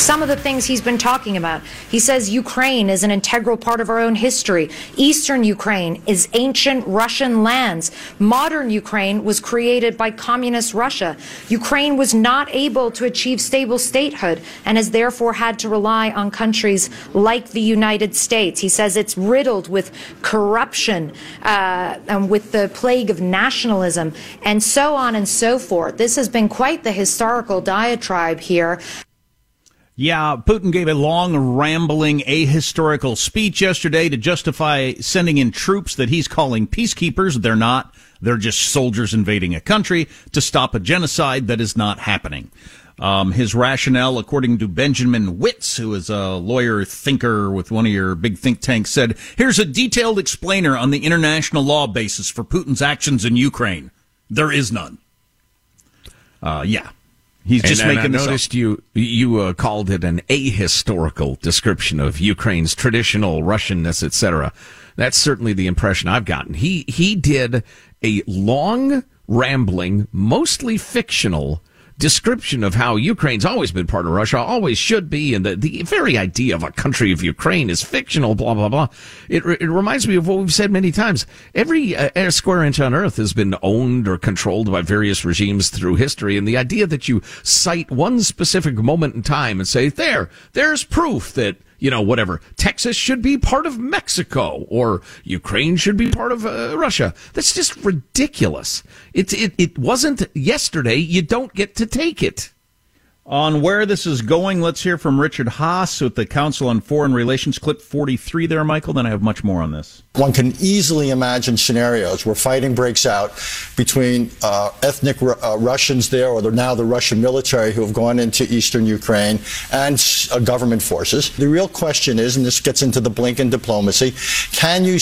Some of the things he's been talking about. He says Ukraine is an integral part of our own history. Eastern Ukraine is ancient Russian lands. Modern Ukraine was created by communist Russia. Ukraine was not able to achieve stable statehood and has therefore had to rely on countries like the United States. He says it's riddled with corruption uh, and with the plague of nationalism and so on and so forth. This has been quite the historical diatribe here. Yeah, Putin gave a long, rambling, ahistorical speech yesterday to justify sending in troops that he's calling peacekeepers. They're not. They're just soldiers invading a country to stop a genocide that is not happening. Um, his rationale, according to Benjamin Wittes, who is a lawyer thinker with one of your big think tanks, said, here's a detailed explainer on the international law basis for Putin's actions in Ukraine. There is none. Uh, yeah. He's just and, making and I noticed you you uh, called it an ahistorical description of Ukraine's traditional Russianness, etc. That's certainly the impression I've gotten. He he did a long, rambling, mostly fictional description of how Ukraine's always been part of Russia, always should be, and the, the very idea of a country of Ukraine is fictional, blah, blah, blah. It, it reminds me of what we've said many times. Every uh, square inch on earth has been owned or controlled by various regimes through history, and the idea that you cite one specific moment in time and say, there, there's proof that you know, whatever. Texas should be part of Mexico or Ukraine should be part of uh, Russia. That's just ridiculous. It, it, it wasn't yesterday. You don't get to take it. On where this is going, let's hear from Richard Haass with the Council on Foreign Relations, clip 43 there, Michael. Then I have much more on this. One can easily imagine scenarios where fighting breaks out between uh, ethnic uh, Russians there, or now the Russian military who have gone into eastern Ukraine, and uh, government forces. The real question is, and this gets into the Blinken diplomacy, can you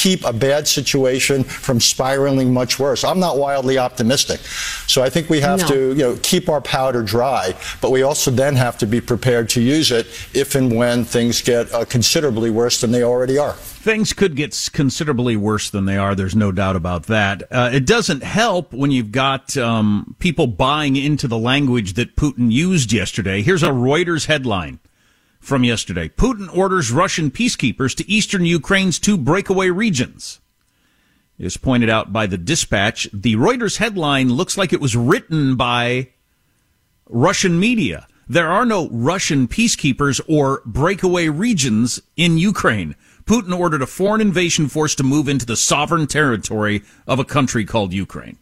keep a bad situation from spiraling much worse. I'm not wildly optimistic. So I think we have no. to, you know, keep our powder dry, but we also then have to be prepared to use it if and when things get uh, considerably worse than they already are. Things could get considerably worse than they are. There's no doubt about that. Uh, it doesn't help when you've got um, people buying into the language that Putin used yesterday. Here's a Reuters headline from yesterday. Putin orders Russian peacekeepers to eastern Ukraine's two breakaway regions. is pointed out by the dispatch. The Reuters headline looks like it was written by Russian media. There are no Russian peacekeepers or breakaway regions in Ukraine. Putin ordered a foreign invasion force to move into the sovereign territory of a country called Ukraine.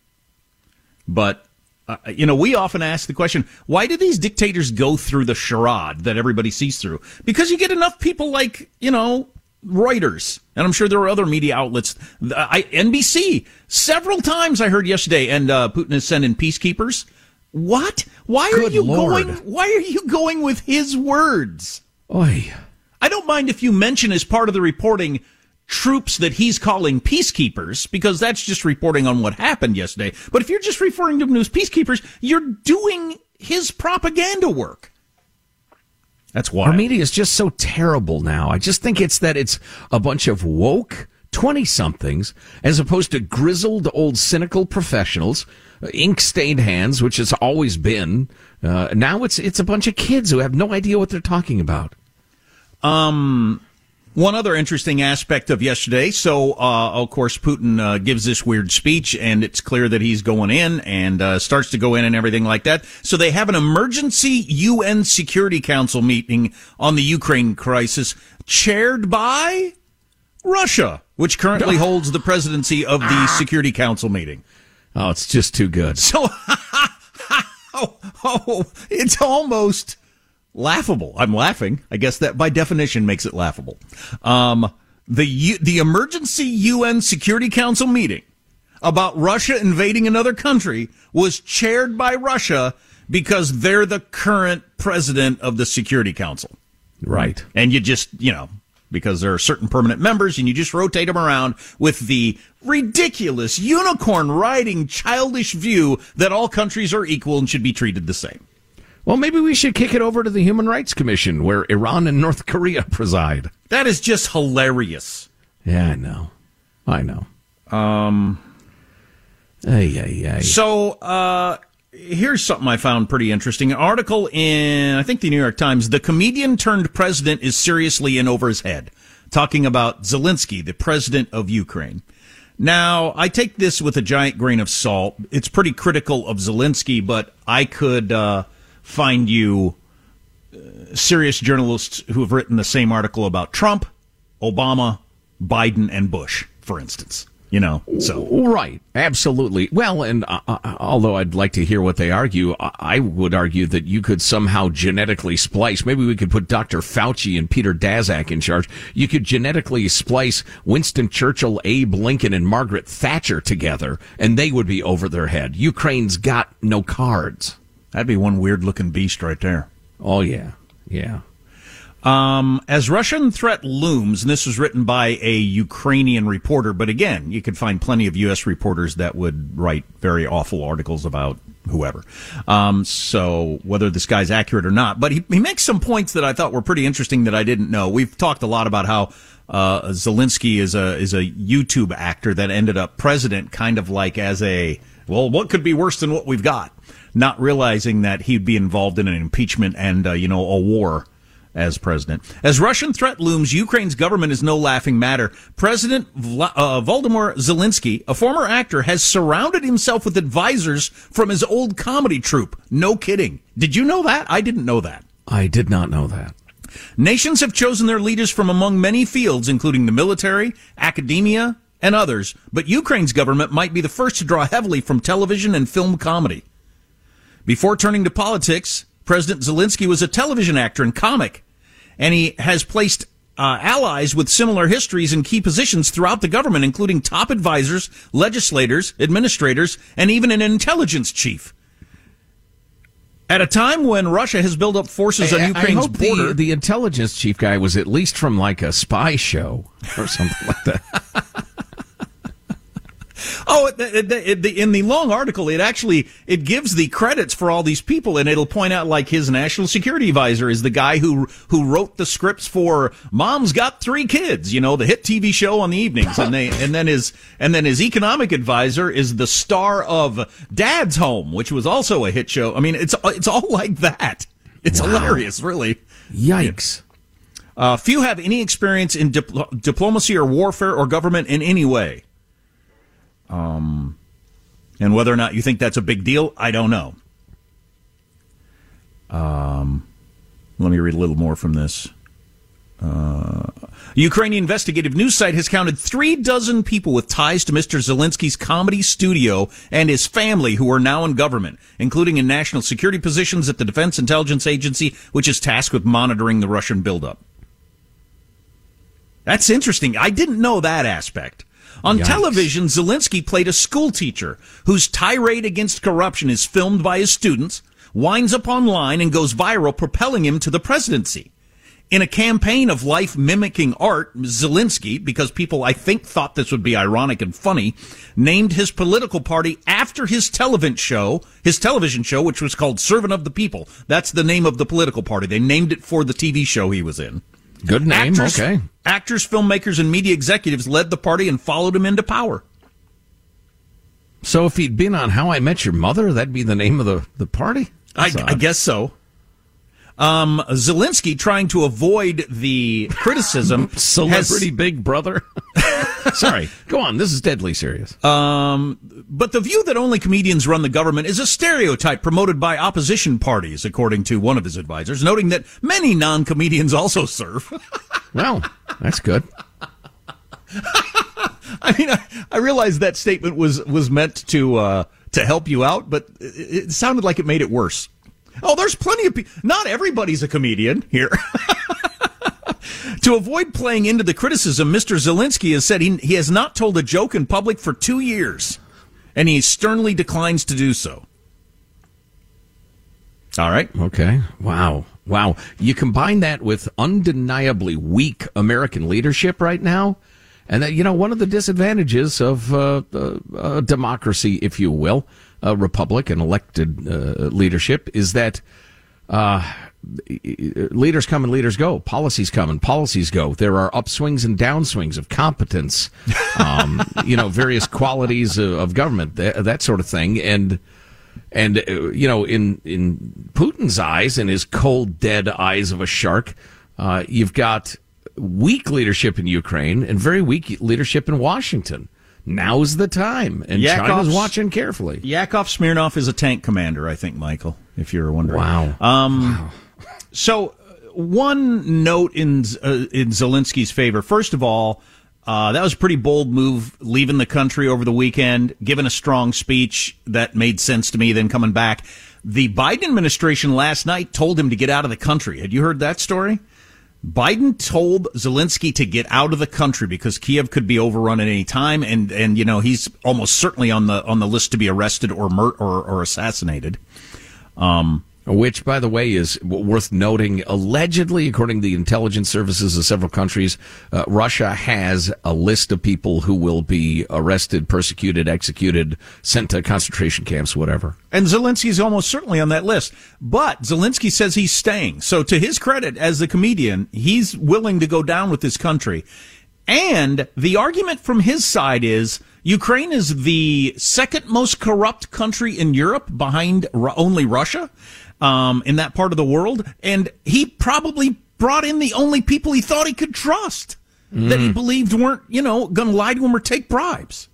But, uh, you know, we often ask the question, why do these dictators go through the charade that everybody sees through? Because you get enough people like, you know, Reuters, and I'm sure there are other media outlets. I, NBC, several times I heard yesterday, and uh, Putin is sending peacekeepers. What? Why Good are you Lord. going? Why are you going with his words? Oy. I don't mind if you mention as part of the reporting troops that he's calling peacekeepers, because that's just reporting on what happened yesterday. But if you're just referring to them as peacekeepers, you're doing his propaganda work. That's why Our media is just so terrible now. I just think it's that it's a bunch of woke 20 somethings as opposed to grizzled old cynical professionals, ink stained hands, which has always been. Uh, now it's, it's a bunch of kids who have no idea what they're talking about. Um, one other interesting aspect of yesterday. So, uh, of course, Putin uh, gives this weird speech, and it's clear that he's going in and uh, starts to go in and everything like that. So they have an emergency UN Security Council meeting on the Ukraine crisis, chaired by Russia, which currently holds the presidency of the Security Council meeting. Oh, it's just too good. So, oh, oh, it's almost laughable. I'm laughing. I guess that by definition makes it laughable. Um, the U- the emergency UN Security Council meeting about Russia invading another country was chaired by Russia because they're the current president of the Security Council. Right. And you just, you know, because there are certain permanent members and you just rotate them around with the ridiculous unicorn riding childish view that all countries are equal and should be treated the same. Well, maybe we should kick it over to the Human Rights Commission where Iran and North Korea preside. That is just hilarious. Yeah, I know. I know. Um, Ay, ay, ay. So, uh, here's something I found pretty interesting. An article in, I think, the New York Times. The comedian turned president is seriously in over his head, talking about Zelensky, the president of Ukraine. Now, I take this with a giant grain of salt. It's pretty critical of Zelensky, but I could uh, find you uh, serious journalists who have written the same article about Trump, Obama, Biden, and Bush, for instance. You know, so Right, absolutely. Well, and uh, uh, although I'd like to hear what they argue, I would argue that you could somehow genetically splice. Maybe we could put Dr. Fauci and Peter Daszak in charge. You could genetically splice Winston Churchill, Abe Lincoln, and Margaret Thatcher together, and they would be over their head. Ukraine's got no cards. That'd be one weird looking beast right there. Oh yeah, yeah. Um, as Russian threat looms, and this was written by a Ukrainian reporter, but again, you could find plenty of U.S. reporters that would write very awful articles about whoever. Um, so whether this guy's accurate or not, but he, he makes some points that I thought were pretty interesting that I didn't know. We've talked a lot about how uh, Zelensky is a is a YouTube actor that ended up president, kind of like as a well, what could be worse than what we've got? Not realizing that he'd be involved in an impeachment and uh, you know a war as president. As Russian threat looms, Ukraine's government is no laughing matter. President Vla- uh, Volodymyr Zelensky, a former actor, has surrounded himself with advisors from his old comedy troupe. No kidding. Did you know that? I didn't know that. I did not know that. Nations have chosen their leaders from among many fields, including the military, academia, and others, but Ukraine's government might be the first to draw heavily from television and film comedy. Before turning to politics, President Zelensky was a television actor and comic, and he has placed uh, allies with similar histories in key positions throughout the government, including top advisors, legislators, administrators, and even an intelligence chief. At a time when Russia has built up forces on I- I Ukraine's border, The, the intelligence chief guy was at least from like a spy show or something like that. Oh, it, it, the- in the long article, it actually it gives the credits for all these people, and it'll point out like his national security advisor is the guy who who wrote the scripts for "Mom's Got Three Kids," you know, the hit TV show on the evenings, and they and then his and then his economic advisor is the star of Dad's Home, which was also a hit show. I mean, it's it's all like that. It's hilarious, really. Yikes. Uh, few have any experience in dipl- diplomacy or warfare or government in any way. Um, and whether or not you think that's a big deal, I don't know. Um, let me read a little more from this. Uh, Ukrainian investigative news site has counted three dozen people with ties to Mr. Zelensky's comedy studio and his family who are now in government, including in national security positions at the Defense Intelligence Agency, which is tasked with monitoring the Russian buildup. That's interesting. I didn't know that aspect. On Yikes. television, Zelensky played a schoolteacher whose tirade against corruption is filmed by his students, winds up online, and goes viral, propelling him to the presidency. In a campaign of life mimicking art, Zelensky, because people I think thought this would be ironic and funny, named his political party after his television show, his television show, which was called Servant of the People. That's the name of the political party. They named it for the TV show he was in. Good name, actors, okay. Actors, filmmakers, and media executives led the party and followed him into power. So if he'd been on How I Met Your Mother, that'd be the name of the, the party? I, I, guess so. Um, Zelensky trying to avoid the criticism. Celebrity has, Big Brother. Sorry, go on. This is deadly serious. Um, but the view that only comedians run the government is a stereotype promoted by opposition parties, according to one of his advisors, noting that many non-comedians also serve. well, that's good. I mean, I, I realize that statement was was meant to uh, to help you out, but it, it sounded like it made it worse. Oh, there's plenty of people. Not everybody's a comedian here. to avoid playing into the criticism, Mr. Zelensky has said he, he has not told a joke in public for two years, and he sternly declines to do so. All right. Okay. Wow. Wow. You combine that with undeniably weak American leadership right now. And that, you know, one of the disadvantages of uh, uh, democracy, if you will, a republic and elected uh, leadership is that uh, leaders come and leaders go. Policies come and policies go. There are upswings and downswings of competence, um, you know, various qualities of, of government, that, that, sort of thing. And and uh, you know, in in Putin's eyes, in his cold, dead eyes of a shark, uh, you've got weak leadership in Ukraine and very weak leadership in Washington now's the time. And Yakov's, China's watching carefully. Yakov Smirnoff is a tank commander, I think, Michael, if you're wondering. Wow. Um, wow. So, one note in, uh, in Zelensky's favor. First of all, uh, that was a pretty bold move leaving the country over the weekend, giving a strong speech that made sense to me, then coming back. The Biden administration last night told him to get out of the country. Had you heard that story? Biden told Zelensky to get out of the country because Kiev could be overrun at any time, and and you know he's almost certainly on the on the list to be arrested or mur- or, or assassinated. Um, which, by the way, is worth noting. Allegedly, according to the intelligence services of several countries, uh, Russia has a list of people who will be arrested, persecuted, executed, sent to concentration camps, whatever. And Zelensky's almost certainly on that list. But Zelensky says he's staying. So, to his credit as the comedian, he's willing to go down with this country. And the argument from his side is Ukraine is the second most corrupt country in Europe behind only Russia um, in that part of the world, and he probably brought in the only people he thought he could trust mm. that he mm. believed weren't, you know, going to lie to him or take bribes.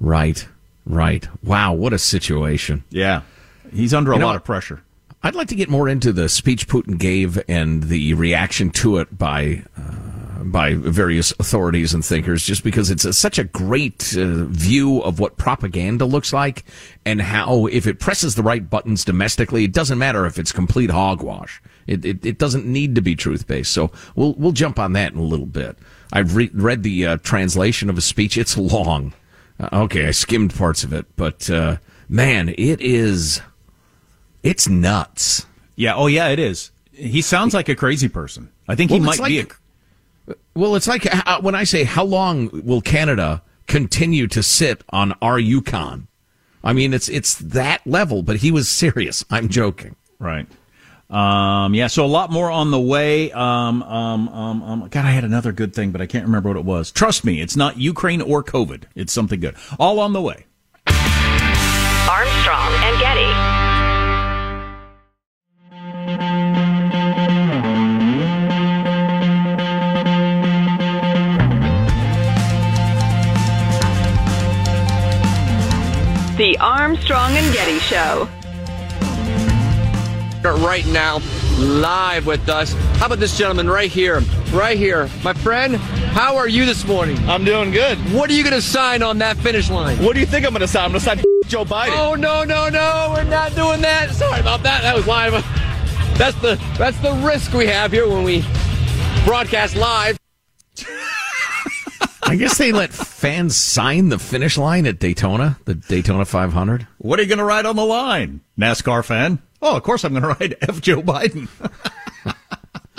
Right, right. Wow, what a situation. Yeah, he's under you a know, lot of pressure. I'd like to get more into the speech Putin gave and the reaction to it by uh, by various authorities and thinkers just because it's a, such a great uh, view of what propaganda looks like and how if it presses the right buttons domestically, it doesn't matter if it's complete hogwash. It, it, it doesn't need to be truth based. So we'll, we'll jump on that in a little bit. I've re- read the uh, translation of a speech. It's long. Uh, okay, I skimmed parts of it, but uh, man, it is, it's nuts. Yeah. Oh, yeah, it is. He sounds like a crazy person. I think well, he might like, be a well, it's like uh, when I say, how long will Canada continue to sit on our Yukon? I mean, it's it's that level, but he was serious. I'm joking. Right. Um, yeah, so a lot more on the way. Um, um, um, um, God, I had another good thing, but I can't remember what it was. Trust me, it's not Ukraine or COVID. It's something good. All on the way. Armstrong and Getty. Show. Right now, live with us. How about this gentleman right here? Right here. My friend, how are you this morning? I'm doing good. What are you going to sign on that finish line? What do you think I'm going to sign? I'm going to sign Joe Biden. Oh, no, no, no. We're not doing that. Sorry about that. That was live. That's the that's the risk we have here when we broadcast live. I guess they let fans sign the finish line at Daytona, the Daytona 500. What are you going to ride on the line, NASCAR fan? Oh, of course I'm going to ride F. Joe Biden.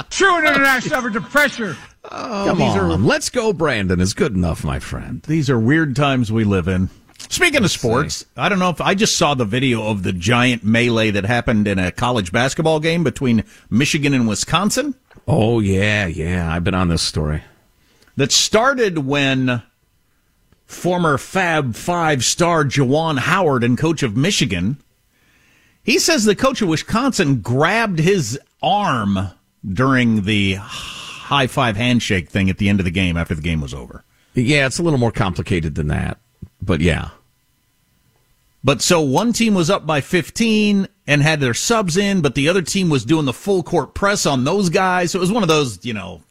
True international effort to pressure. Oh, Come on, are, let's go, Brandon is good enough, my friend. These are weird times we live in. Speaking of sports, I don't know if I just saw the video of the giant melee that happened in a college basketball game between Michigan and Wisconsin. Oh yeah, yeah, I've been on this story. That started when former Fab Five star Juwan Howard and coach of Michigan. He says the coach of Wisconsin grabbed his arm during the high five handshake thing at the end of the game after the game was over. Yeah, it's a little more complicated than that. But yeah. But so one team was up by 15 and had their subs in, but the other team was doing the full court press on those guys. So it was one of those, you know,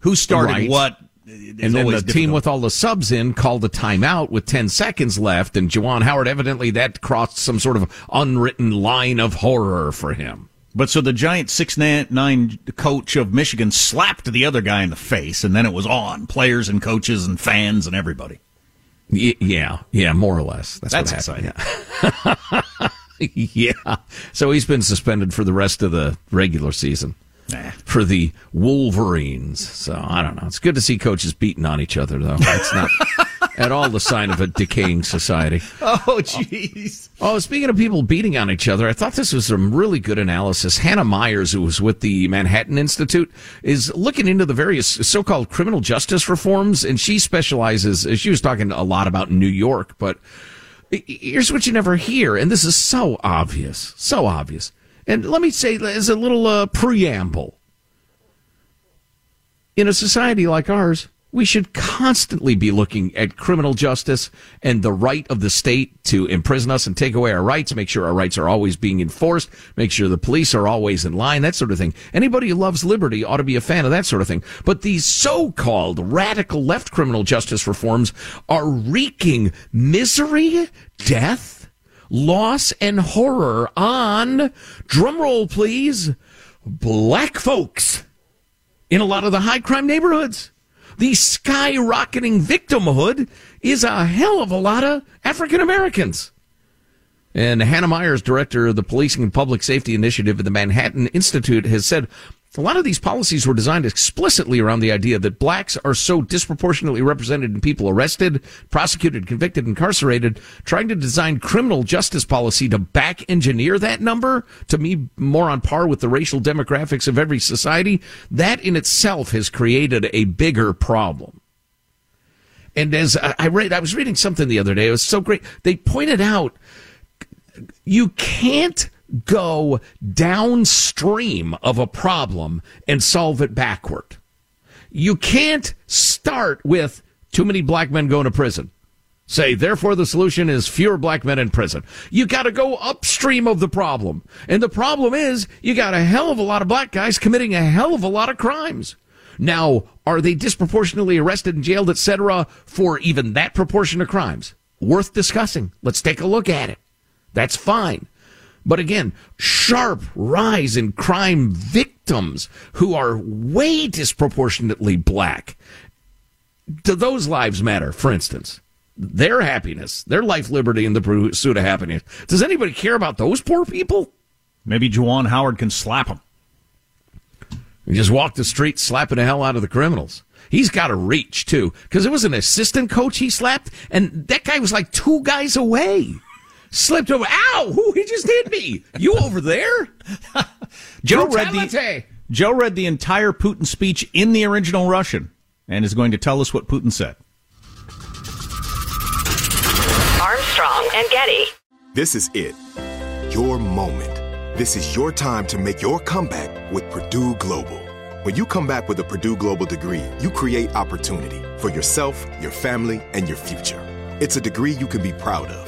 who started right. what. And then the team with all the subs in called a timeout with 10 seconds left. And Juwan Howard, evidently that crossed some sort of unwritten line of horror for him. But so the giant six nine coach of Michigan slapped the other guy in the face, and then it was on players and coaches and fans and everybody. Yeah, yeah, more or less. That's, That's exciting. Yeah. yeah. So he's been suspended for the rest of the regular season. For the Wolverines. So I don't know. It's good to see coaches beating on each other, though. It's not at all the sign of a decaying society. Oh, jeez. Oh, speaking of people beating on each other, I thought this was some really good analysis. Hannah Meyers, who was with the Manhattan Institute, is looking into the various so-called criminal justice reforms, and she specializes. She was talking a lot about New York, but here's what you never hear, and this is so obvious, so obvious. And let me say, as a little uh, preamble, in a society like ours we should constantly be looking at criminal justice and the right of the state to imprison us and take away our rights, make sure our rights are always being enforced, make sure the police are always in line, that sort of thing. Anybody who loves liberty ought to be a fan of that sort of thing. But these so-called radical left criminal justice reforms are wreaking misery, death, loss, and horror on, drumroll please, black folks in a lot of the high crime neighborhoods the skyrocketing victimhood is a hell of a lot of African Americans. And Hannah Meyers, director of the Policing and Public Safety Initiative at the Manhattan Institute, has said a lot of these policies were designed explicitly around the idea that blacks are so disproportionately represented in people arrested, prosecuted, convicted, incarcerated. Trying to design criminal justice policy to back engineer that number to me more on par with the racial demographics of every society, that in itself has created a bigger problem. And as I read, I was reading something the other day. It was so great. They pointed out you can't go downstream of a problem and solve it backward. You can't start with too many black men going to prison. Say, therefore, the solution is fewer black men in prison. You got to go upstream of the problem. And the problem is, you got a hell of a lot of black guys committing a hell of a lot of crimes. Now, are they disproportionately arrested and jailed, etc., for even that proportion of crimes? Worth discussing. Let's take a look at it. That's fine. But again, sharp rise in crime victims who are way disproportionately black. Do those lives matter, for instance? Their happiness, their life, liberty, and the pursuit of happiness. Does anybody care about those poor people? Maybe Juwan Howard can slap them. He just walk the street slapping the hell out of the criminals. He's got to reach too, because it was an assistant coach he slapped, and that guy was like two guys away slipped over. Ow! Who he just hit me? You over there? Joe read the Joe read the entire Putin speech in the original Russian and is going to tell us what Putin said. Armstrong and Getty. This is it. Your moment. This is your time to make your comeback with Purdue Global. When you come back with a Purdue Global degree, you create opportunity for yourself, your family, and your future. It's a degree you can be proud of,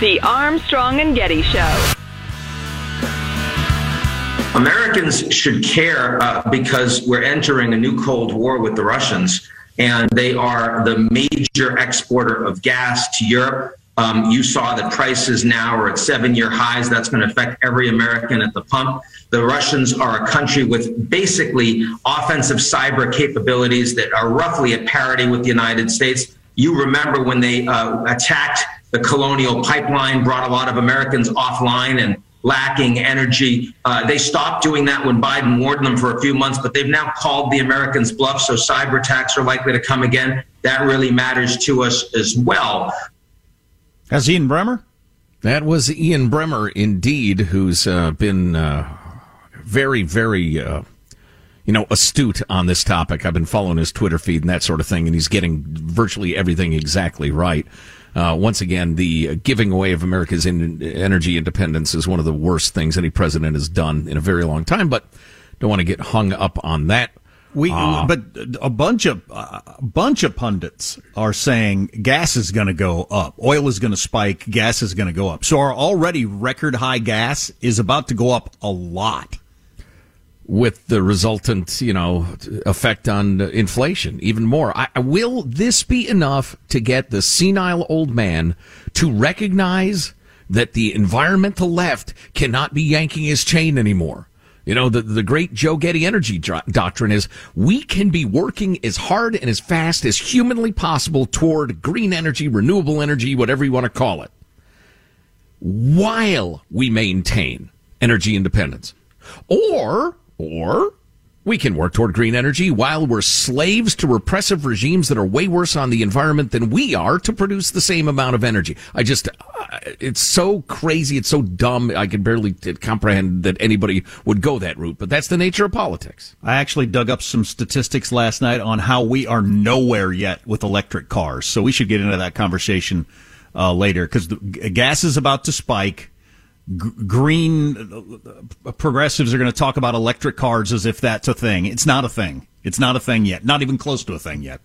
The Armstrong and Getty Show. Americans should care uh, because we're entering a new Cold War with the Russians, and they are the major exporter of gas to Europe. Um, you saw that prices now are at seven year highs. That's going to affect every American at the pump. The Russians are a country with basically offensive cyber capabilities that are roughly at parity with the United States. You remember when they uh, attacked the colonial pipeline, brought a lot of Americans offline and lacking energy. Uh, they stopped doing that when Biden warned them for a few months, but they've now called the Americans bluff. So cyber attacks are likely to come again. That really matters to us as well. As Ian Bremmer? That was Ian Bremmer, indeed, who's uh, been uh, very, very, uh, you know, astute on this topic. I've been following his Twitter feed and that sort of thing, and he's getting virtually everything exactly right. Uh, once again, the giving away of America's in, energy independence is one of the worst things any president has done in a very long time, but don't want to get hung up on that. We, uh, but a bunch of a bunch of pundits are saying gas is going to go up, oil is going to spike, gas is going to go up. So our already record high gas is about to go up a lot with the resultant, you know, effect on inflation even more. I, will this be enough to get the senile old man to recognize that the environmental left cannot be yanking his chain anymore? You know, the, the great Joe Getty energy doctrine is we can be working as hard and as fast as humanly possible toward green energy, renewable energy, whatever you want to call it, while we maintain energy independence. Or, or we can work toward green energy while we're slaves to repressive regimes that are way worse on the environment than we are to produce the same amount of energy. I just, uh, it's so crazy. It's so dumb. I can barely comprehend that anybody would go that route, but that's the nature of politics. I actually dug up some statistics last night on how we are nowhere yet with electric cars. So we should get into that conversation uh, later because gas is about to spike green uh, progressives are going to talk about electric cars as if that's a thing. It's not a thing. It's not a thing yet. Not even close to a thing yet.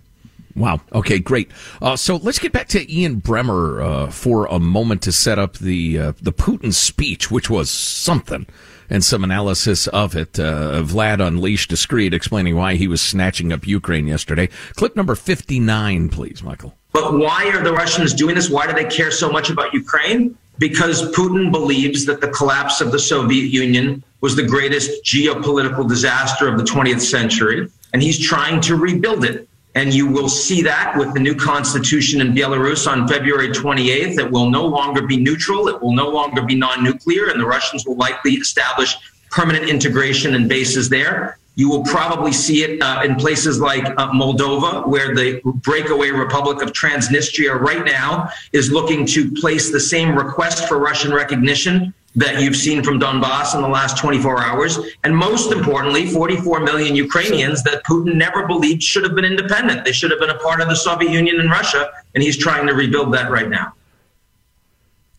Wow. Okay, great. Uh, so let's get back to Ian Bremmer uh, for a moment to set up the uh, the Putin speech, which was something, and some analysis of it. Uh, Vlad unleashed a screed explaining why he was snatching up Ukraine yesterday. Clip number fifty nine, please, Michael. But why are the Russians doing this? Why do they care so much about Ukraine? Because Putin believes that the collapse of the Soviet Union was the greatest geopolitical disaster of the 20th century, and he's trying to rebuild it. And you will see that with the new constitution in Belarus on February 28th. It will no longer be neutral. It will no longer be non nuclear. And the Russians will likely establish permanent integration and bases there. You will probably see it uh, in places like uh, Moldova, where the breakaway Republic of Transnistria right now is looking to place the same request for Russian recognition that you've seen from Donbass in the last 24 hours. And most importantly, 44 million Ukrainians that Putin never believed should have been independent. They should have been a part of the Soviet Union and Russia. And he's trying to rebuild that right now.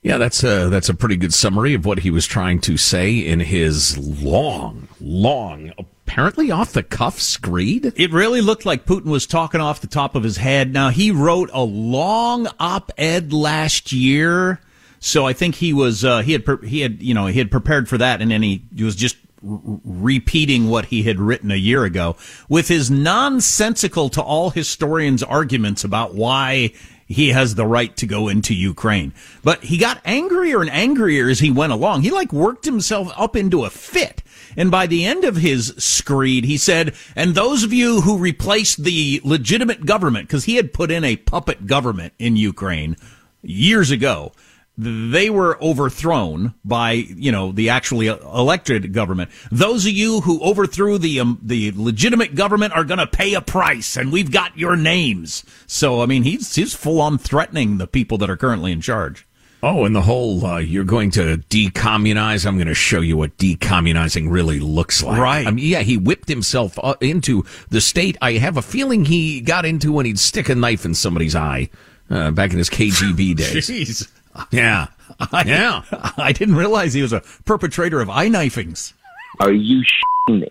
Yeah, that's a that's a pretty good summary of what he was trying to say in his long, long, apparently off the cuff screed. It really looked like Putin was talking off the top of his head. Now he wrote a long op-ed last year so I think he was uh, he had he had you know he had prepared for that, and then he, he was just r- repeating what he had written a year ago with his nonsensical to all historians arguments about why he has the right to go into Ukraine. But he got angrier and angrier as he went along. He like worked himself up into a fit. And by the end of his screed, he said, and those of you who replaced the legitimate government, because he had put in a puppet government in Ukraine years ago, they were overthrown by you know the actually elected government. Those of you who overthrew the um, the legitimate government are going to pay a price, and we've got your names. So I mean, he's he's full on threatening the people that are currently in charge. Oh, and the whole uh, you're going to decommunize. I'm going to show you what decommunizing really looks like. Right. I mean, yeah, he whipped himself uh, into the state. I have a feeling he got into when he'd stick a knife in somebody's eye uh, back in his KGB days. Jeez. Yeah. I, yeah. I didn't realize he was a perpetrator of eye knifings. Are you shitting me?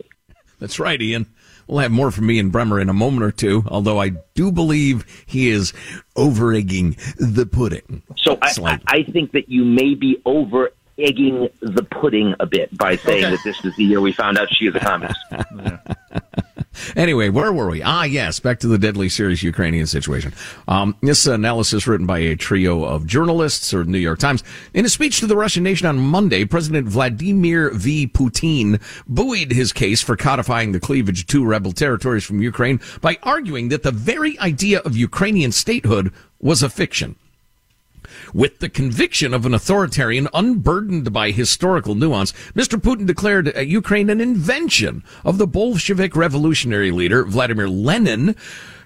That's right, Ian. We'll have more from Ian Bremmer in a moment or two, although I do believe he is over egging the pudding. So I, I, I, think that you may be over egging the pudding a bit by saying okay. that this is the year we found out she is a communist. Anyway, where were we? Ah, yes, back to the deadly serious Ukrainian situation. Um, this analysis written by a trio of journalists or New York Times. In a speech to the Russian nation on Monday, President Vladimir V. Putin buoyed his case for codifying the cleavage to rebel territories from Ukraine by arguing that the very idea of Ukrainian statehood was a fiction with the conviction of an authoritarian unburdened by historical nuance, Mr. Putin declared uh, Ukraine an invention of the Bolshevik revolutionary leader Vladimir Lenin,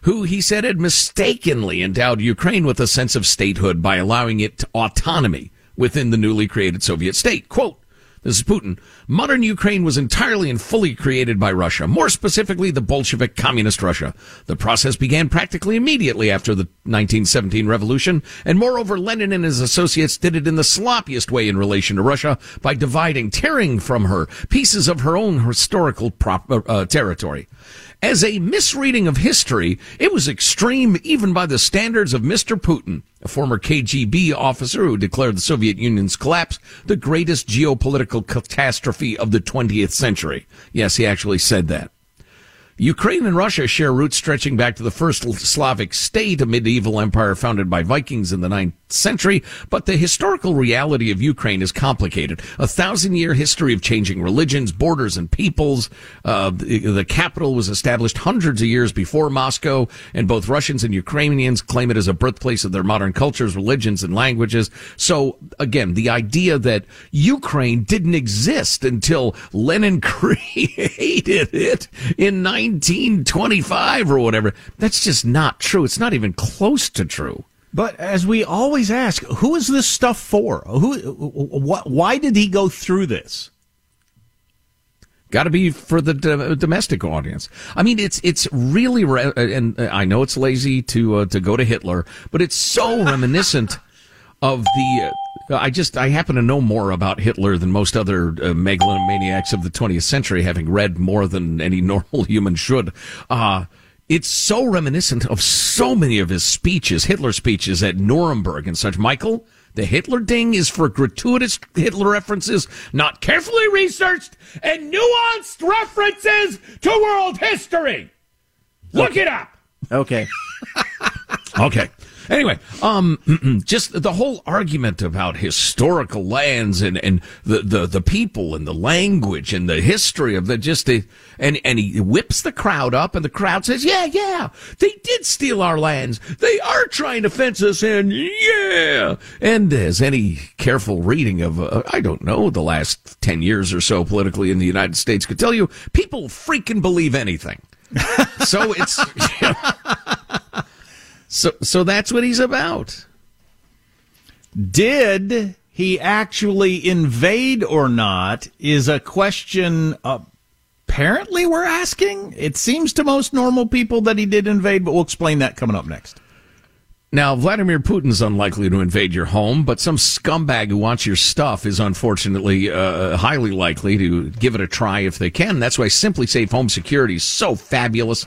who he said had mistakenly endowed Ukraine with a sense of statehood by allowing it autonomy within the newly created Soviet state. Quote, this is Putin. Modern Ukraine was entirely and fully created by Russia, more specifically the Bolshevik Communist Russia. The process began practically immediately after the 1917 revolution, and moreover, Lenin and his associates did it in the sloppiest way in relation to Russia by dividing, tearing from her pieces of her own historical prop, uh, territory. As a misreading of history, it was extreme even by the standards of Mr. Putin, a former KGB officer who declared the Soviet Union's collapse the greatest geopolitical catastrophe of the 20th century. Yes, he actually said that. Ukraine and Russia share roots stretching back to the first Slavic state, a medieval empire founded by Vikings in the ninth century. But the historical reality of Ukraine is complicated. A thousand year history of changing religions, borders, and peoples. Uh, the, the, capital was established hundreds of years before Moscow, and both Russians and Ukrainians claim it as a birthplace of their modern cultures, religions, and languages. So again, the idea that Ukraine didn't exist until Lenin created it in 19 1925 or whatever. That's just not true. It's not even close to true. But as we always ask, who is this stuff for? Who, what, why did he go through this? Got to be for the d- domestic audience. I mean, it's it's really, re- and I know it's lazy to uh, to go to Hitler, but it's so reminiscent of the. I just I happen to know more about Hitler than most other uh, megalomaniacs of the 20th century, having read more than any normal human should. Uh, it's so reminiscent of so many of his speeches, Hitler speeches at Nuremberg and such. Michael, the Hitler ding is for gratuitous Hitler references, not carefully researched and nuanced references to world history. Look okay. it up. Okay. okay. Anyway, um, just the whole argument about historical lands and, and the, the, the people and the language and the history of the just the, and, and he whips the crowd up and the crowd says, yeah, yeah, they did steal our lands. They are trying to fence us in. Yeah. And as any careful reading of, uh, I don't know, the last 10 years or so politically in the United States could tell you, people freaking believe anything. so it's, you know, so, so that's what he's about. Did he actually invade or not is a question apparently we're asking. It seems to most normal people that he did invade, but we'll explain that coming up next. Now, Vladimir Putin's unlikely to invade your home, but some scumbag who wants your stuff is unfortunately uh, highly likely to give it a try if they can. That's why SimpliSafe Home Security is so fabulous.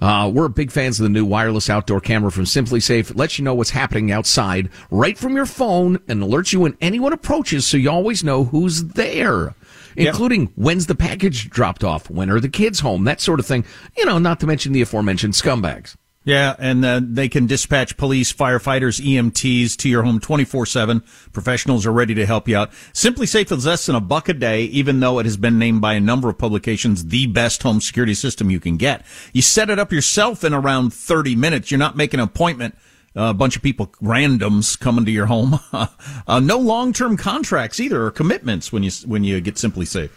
Uh, we're big fans of the new wireless outdoor camera from SimpliSafe. It lets you know what's happening outside right from your phone and alerts you when anyone approaches so you always know who's there. Yep. Including when's the package dropped off, when are the kids home, that sort of thing. You know, not to mention the aforementioned scumbags. Yeah, and uh, they can dispatch police, firefighters, EMTs to your home 24-7. Professionals are ready to help you out. SimpliSafe is less than a buck a day, even though it has been named by a number of publications the best home security system you can get. You set it up yourself in around 30 minutes. You're not making an appointment. Uh, a bunch of people, randoms, coming to your home. uh, no long-term contracts either, or commitments when you when you get SimpliSafe.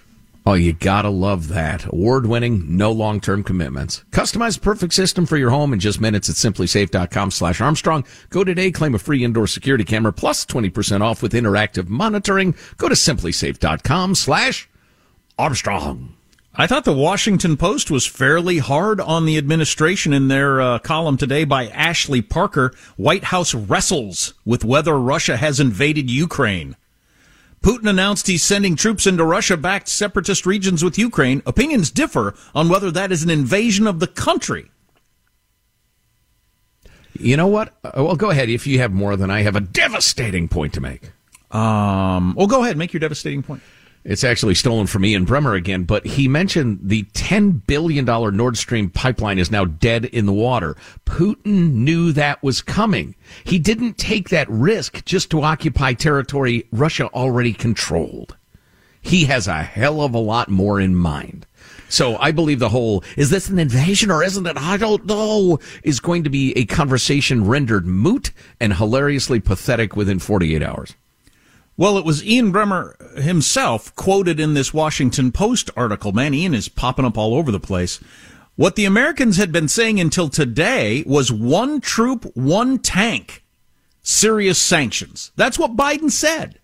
Oh, you gotta love that. Award winning, no long term commitments. Customize perfect system for your home in just minutes at simplisafe.com slash Armstrong. Go today, claim a free indoor security camera plus 20% off with interactive monitoring. Go to simplisafe.com slash Armstrong. I thought the Washington Post was fairly hard on the administration in their uh, column today by Ashley Parker. White House wrestles with whether Russia has invaded Ukraine. Putin announced he's sending troops into Russia backed separatist regions with Ukraine. Opinions differ on whether that is an invasion of the country. You know what? Uh, well, go ahead. If you have more than I have a devastating point to make. Um, well, go ahead. Make your devastating point. It's actually stolen from Ian Bremmer again, but he mentioned the $10 billion Nord Stream pipeline is now dead in the water. Putin knew that was coming. He didn't take that risk just to occupy territory Russia already controlled. He has a hell of a lot more in mind. So I believe the whole, is this an invasion or isn't it? I don't know, is going to be a conversation rendered moot and hilariously pathetic within 48 hours. Well, it was Ian Bremmer himself quoted in this Washington Post article. Man, Ian is popping up all over the place. What the Americans had been saying until today was one troop, one tank, serious sanctions. That's what Biden said.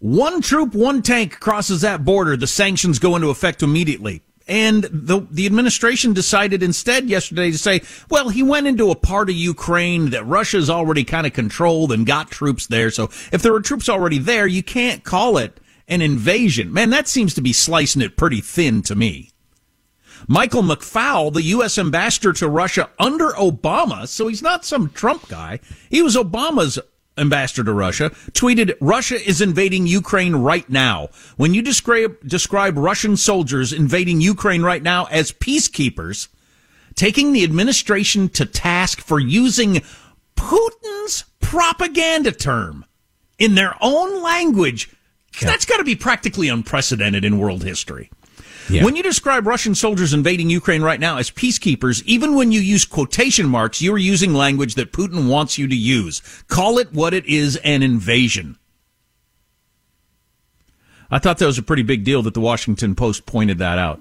One troop, one tank crosses that border, the sanctions go into effect immediately. And the, the administration decided instead yesterday to say, well, he went into a part of Ukraine that Russia's already kind of controlled and got troops there. So if there were troops already there, you can't call it an invasion. Man, that seems to be slicing it pretty thin to me. Michael McFaul, the U.S. ambassador to Russia under Obama, so he's not some Trump guy. He was Obama's ambassador to Russia, tweeted, Russia is invading Ukraine right now. When you describe, describe Russian soldiers invading Ukraine right now as peacekeepers, taking the administration to task for using Putin's propaganda term in their own language, yeah. that's got to be practically unprecedented in world history. Yeah. When you describe Russian soldiers invading Ukraine right now as peacekeepers, even when you use quotation marks, you're using language that Putin wants you to use. Call it what it is an invasion. I thought that was a pretty big deal that the Washington Post pointed that out.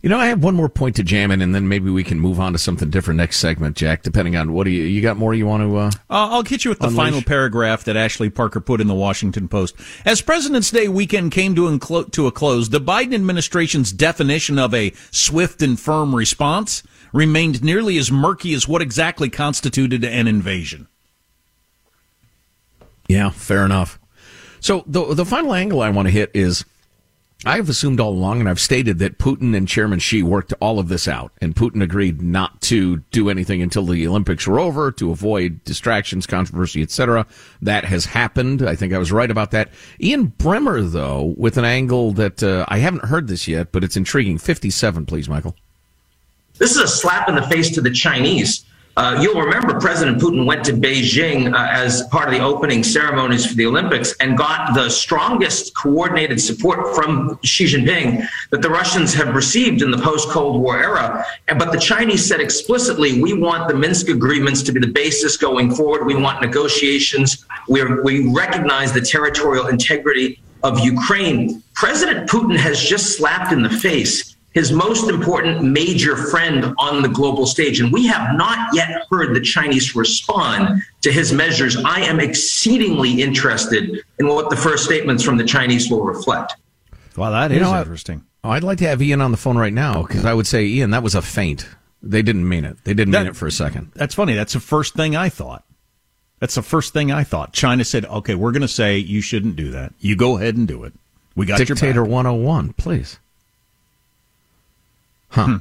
You know, I have one more point to jam in, and then maybe we can move on to something different next segment, Jack. Depending on what do you you got more you want to? Uh, uh, I'll hit you with the unleash? final paragraph that Ashley Parker put in the Washington Post. As President's Day weekend came to, to a close, the Biden administration's definition of a swift and firm response remained nearly as murky as what exactly constituted an invasion. Yeah, fair enough. So the the final angle I want to hit is I have assumed all along, and I've stated that Putin and Chairman Xi worked all of this out, and Putin agreed not to do anything until the Olympics were over to avoid distractions, controversy, etc. That has happened. I think I was right about that. Ian Bremmer, though, with an angle that uh, I haven't heard this yet, but it's intriguing. Fifty-seven, please, Michael. This is a slap in the face to the Chinese. Uh, you'll remember President Putin went to Beijing uh, as part of the opening ceremonies for the Olympics and got the strongest coordinated support from Xi Jinping that the Russians have received in the post Cold War era. But the Chinese said explicitly, we want the Minsk agreements to be the basis going forward. We want negotiations. We're, we recognize the territorial integrity of Ukraine. President Putin has just slapped in the face his most important major friend on the global stage. And we have not yet heard the Chinese respond to his measures. I am exceedingly interested in what the first statements from the Chinese will reflect. Well, that is you know, interesting. Oh, I'd like to have Ian on the phone right now because I would say, Ian, that was a feint. They didn't mean it. They didn't that, mean it for a second. That's funny. That's the first thing I thought. That's the first thing I thought. China said, okay, we're going to say you shouldn't do that. You go ahead and do it. We got Dictator 101, please. Huh. Hmm.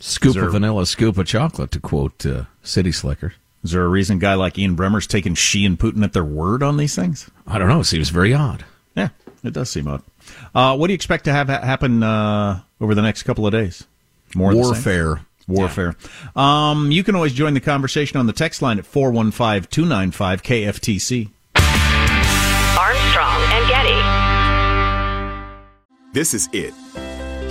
Scoop there, of vanilla, scoop of chocolate, to quote uh, City Slicker. Is there a reason a guy like Ian Bremmer's taking Xi and Putin at their word on these things? I don't know. It seems very odd. Yeah, it does seem odd. Uh, what do you expect to have happen uh, over the next couple of days? More warfare. Warfare. Yeah. Um, you can always join the conversation on the text line at 415 295 KFTC. Armstrong and Getty. This is it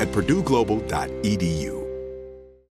at purdueglobal.edu.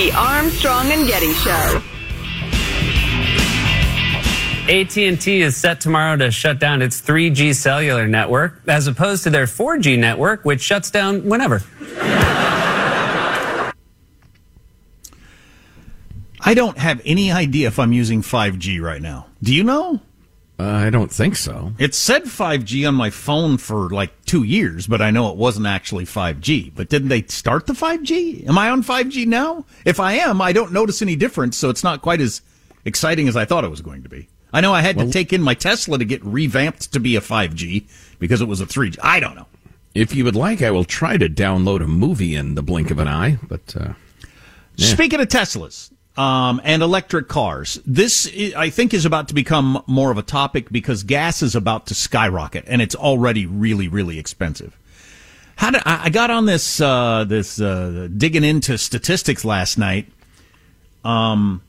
The Armstrong and Getty Show. AT&T is set tomorrow to shut down its 3G cellular network as opposed to their 4G network which shuts down whenever. I don't have any idea if I'm using 5G right now. Do you know? Uh, I don't think so. It said 5G on my phone for like two years, but I know it wasn't actually 5G. But didn't they start the 5G? Am I on 5G now? If I am, I don't notice any difference, so it's not quite as exciting as I thought it was going to be. I know I had Well- to take in my Tesla to get revamped to be a 5G because it was a 3G. I don't know. If you would like, I will try to download a movie in the blink of an eye. But uh, yeah. Speaking of Teslas um, and electric cars, this i- think is about to become more of a topic because gas is about to skyrocket and it's already really, really expensive. How did I I got on this uh, this uh, digging into statistics last night? Um,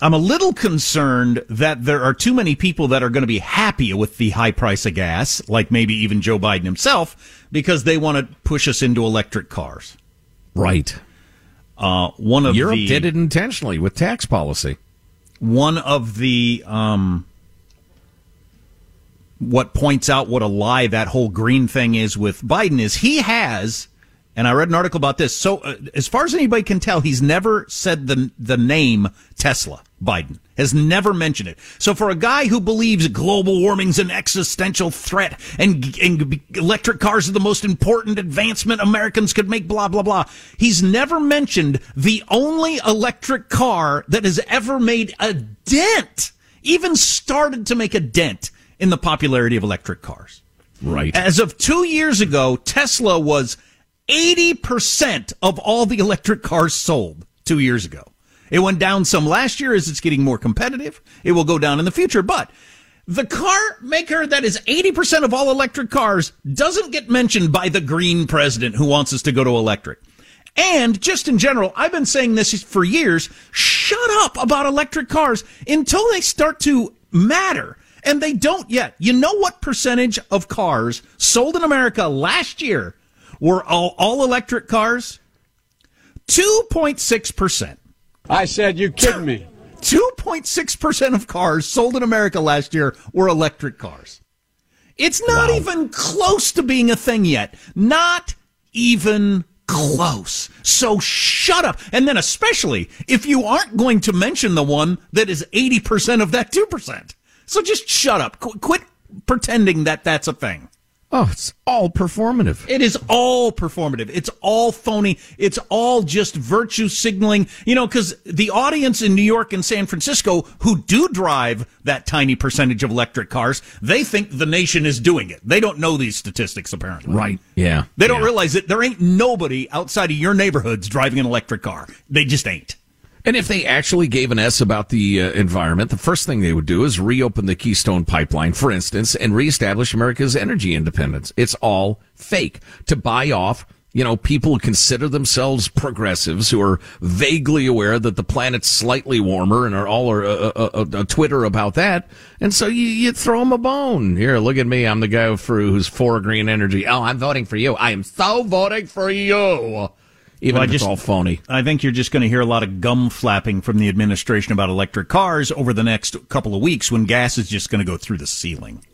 I'm a little concerned that there are too many people that are going to be happy with the high price of gas, like maybe even Joe Biden himself, because they want to push us into electric cars. right. Uh, one of Europe the, did it intentionally with tax policy. one of the um, what points out what a lie that whole green thing is with Biden is he has, and I read an article about this. So uh, as far as anybody can tell, he's never said the the name Tesla. Biden has never mentioned it. So for a guy who believes global warming's an existential threat and, and electric cars are the most important advancement Americans could make, blah, blah, blah, he's never mentioned the only electric car that has ever made a dent, even started to make a dent in the popularity of electric cars. Right. As of two years ago, Tesla was 80% of all the electric cars sold two years ago. It went down some last year as it's getting more competitive. It will go down in the future, but the car maker that is 80% of all electric cars doesn't get mentioned by the green president who wants us to go to electric. And just in general, I've been saying this for years. Shut up about electric cars until they start to matter. And they don't yet. You know what percentage of cars sold in America last year were all, all electric cars? 2.6%. I said, you kidding me? 2.6% of cars sold in America last year were electric cars. It's not even close to being a thing yet. Not even close. So shut up. And then especially if you aren't going to mention the one that is 80% of that 2%. So just shut up. Qu- quit pretending that that's a thing. Oh, it's all performative. It is all performative. It's all phony. It's all just virtue signaling, you know, because the audience in New York and San Francisco who do drive that tiny percentage of electric cars, they think the nation is doing it. They don't know these statistics, apparently. Right. Yeah. They don't Yeah. realize that there ain't nobody outside of your neighborhoods driving an electric car. They just ain't. And if they actually gave an S about the uh, environment, the first thing they would do is reopen the Keystone Pipeline, for instance, and reestablish America's energy independence. It's all fake to buy off. You know, people who consider themselves progressives who are vaguely aware that the planet's slightly warmer and are all uh, uh, uh, Twitter about that. And so you, you throw them a bone. Here, look at me. I'm the guy who's for green energy. Oh, I'm voting for you. I am so voting for you. Even Well, I just- all phony. I think you're just going to hear a lot of gum flapping from the administration about electric cars over the next couple of weeks when gas is just going to go through the ceiling.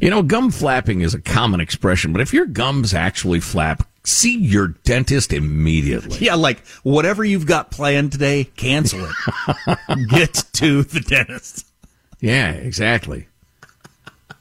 You know, gum flapping is a common expression, but if your gums actually flap, see your dentist immediately. Yeah, like whatever you've got planned today, cancel it. Get to the dentist. Yeah, exactly.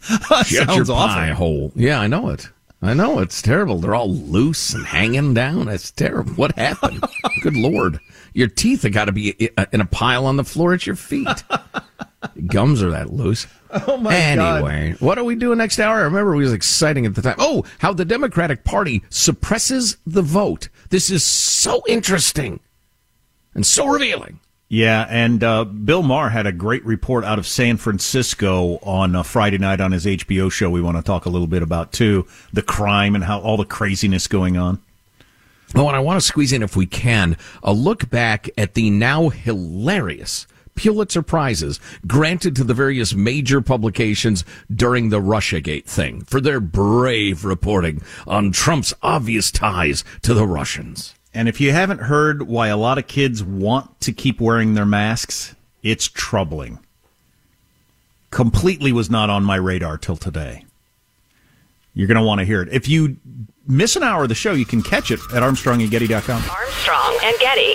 Shut your sounds awful. pie hole. Yeah, I know it. I know it's terrible. They're all loose and hanging down. It's terrible. What happened? Good lord, your teeth have got to be uh, in a pile on the floor at your feet. Gums are that loose. Oh my god. anyway, what are we doing next hour? I remember it was exciting at the time. Oh, how the Democratic Party suppresses the vote. This is so interesting and so revealing. Yeah, and uh, Bill Maher had a great report out of San Francisco on uh, Friday night on his HBO show. We want to talk a little bit about too the crime and how all the craziness going on. Oh, and I want to squeeze in, if we can, a look back at the now hilarious Pulitzer Prizes granted to the various major publications during the Russiagate thing for their brave reporting on Trump's obvious ties to the Russians. And if you haven't heard why a lot of kids want to keep wearing their masks, it's troubling. Completely was not on my radar till today. You're going to want to hear it. If you miss an hour of the show, you can catch it at armstrongandgetty.com. Armstrong and Getty.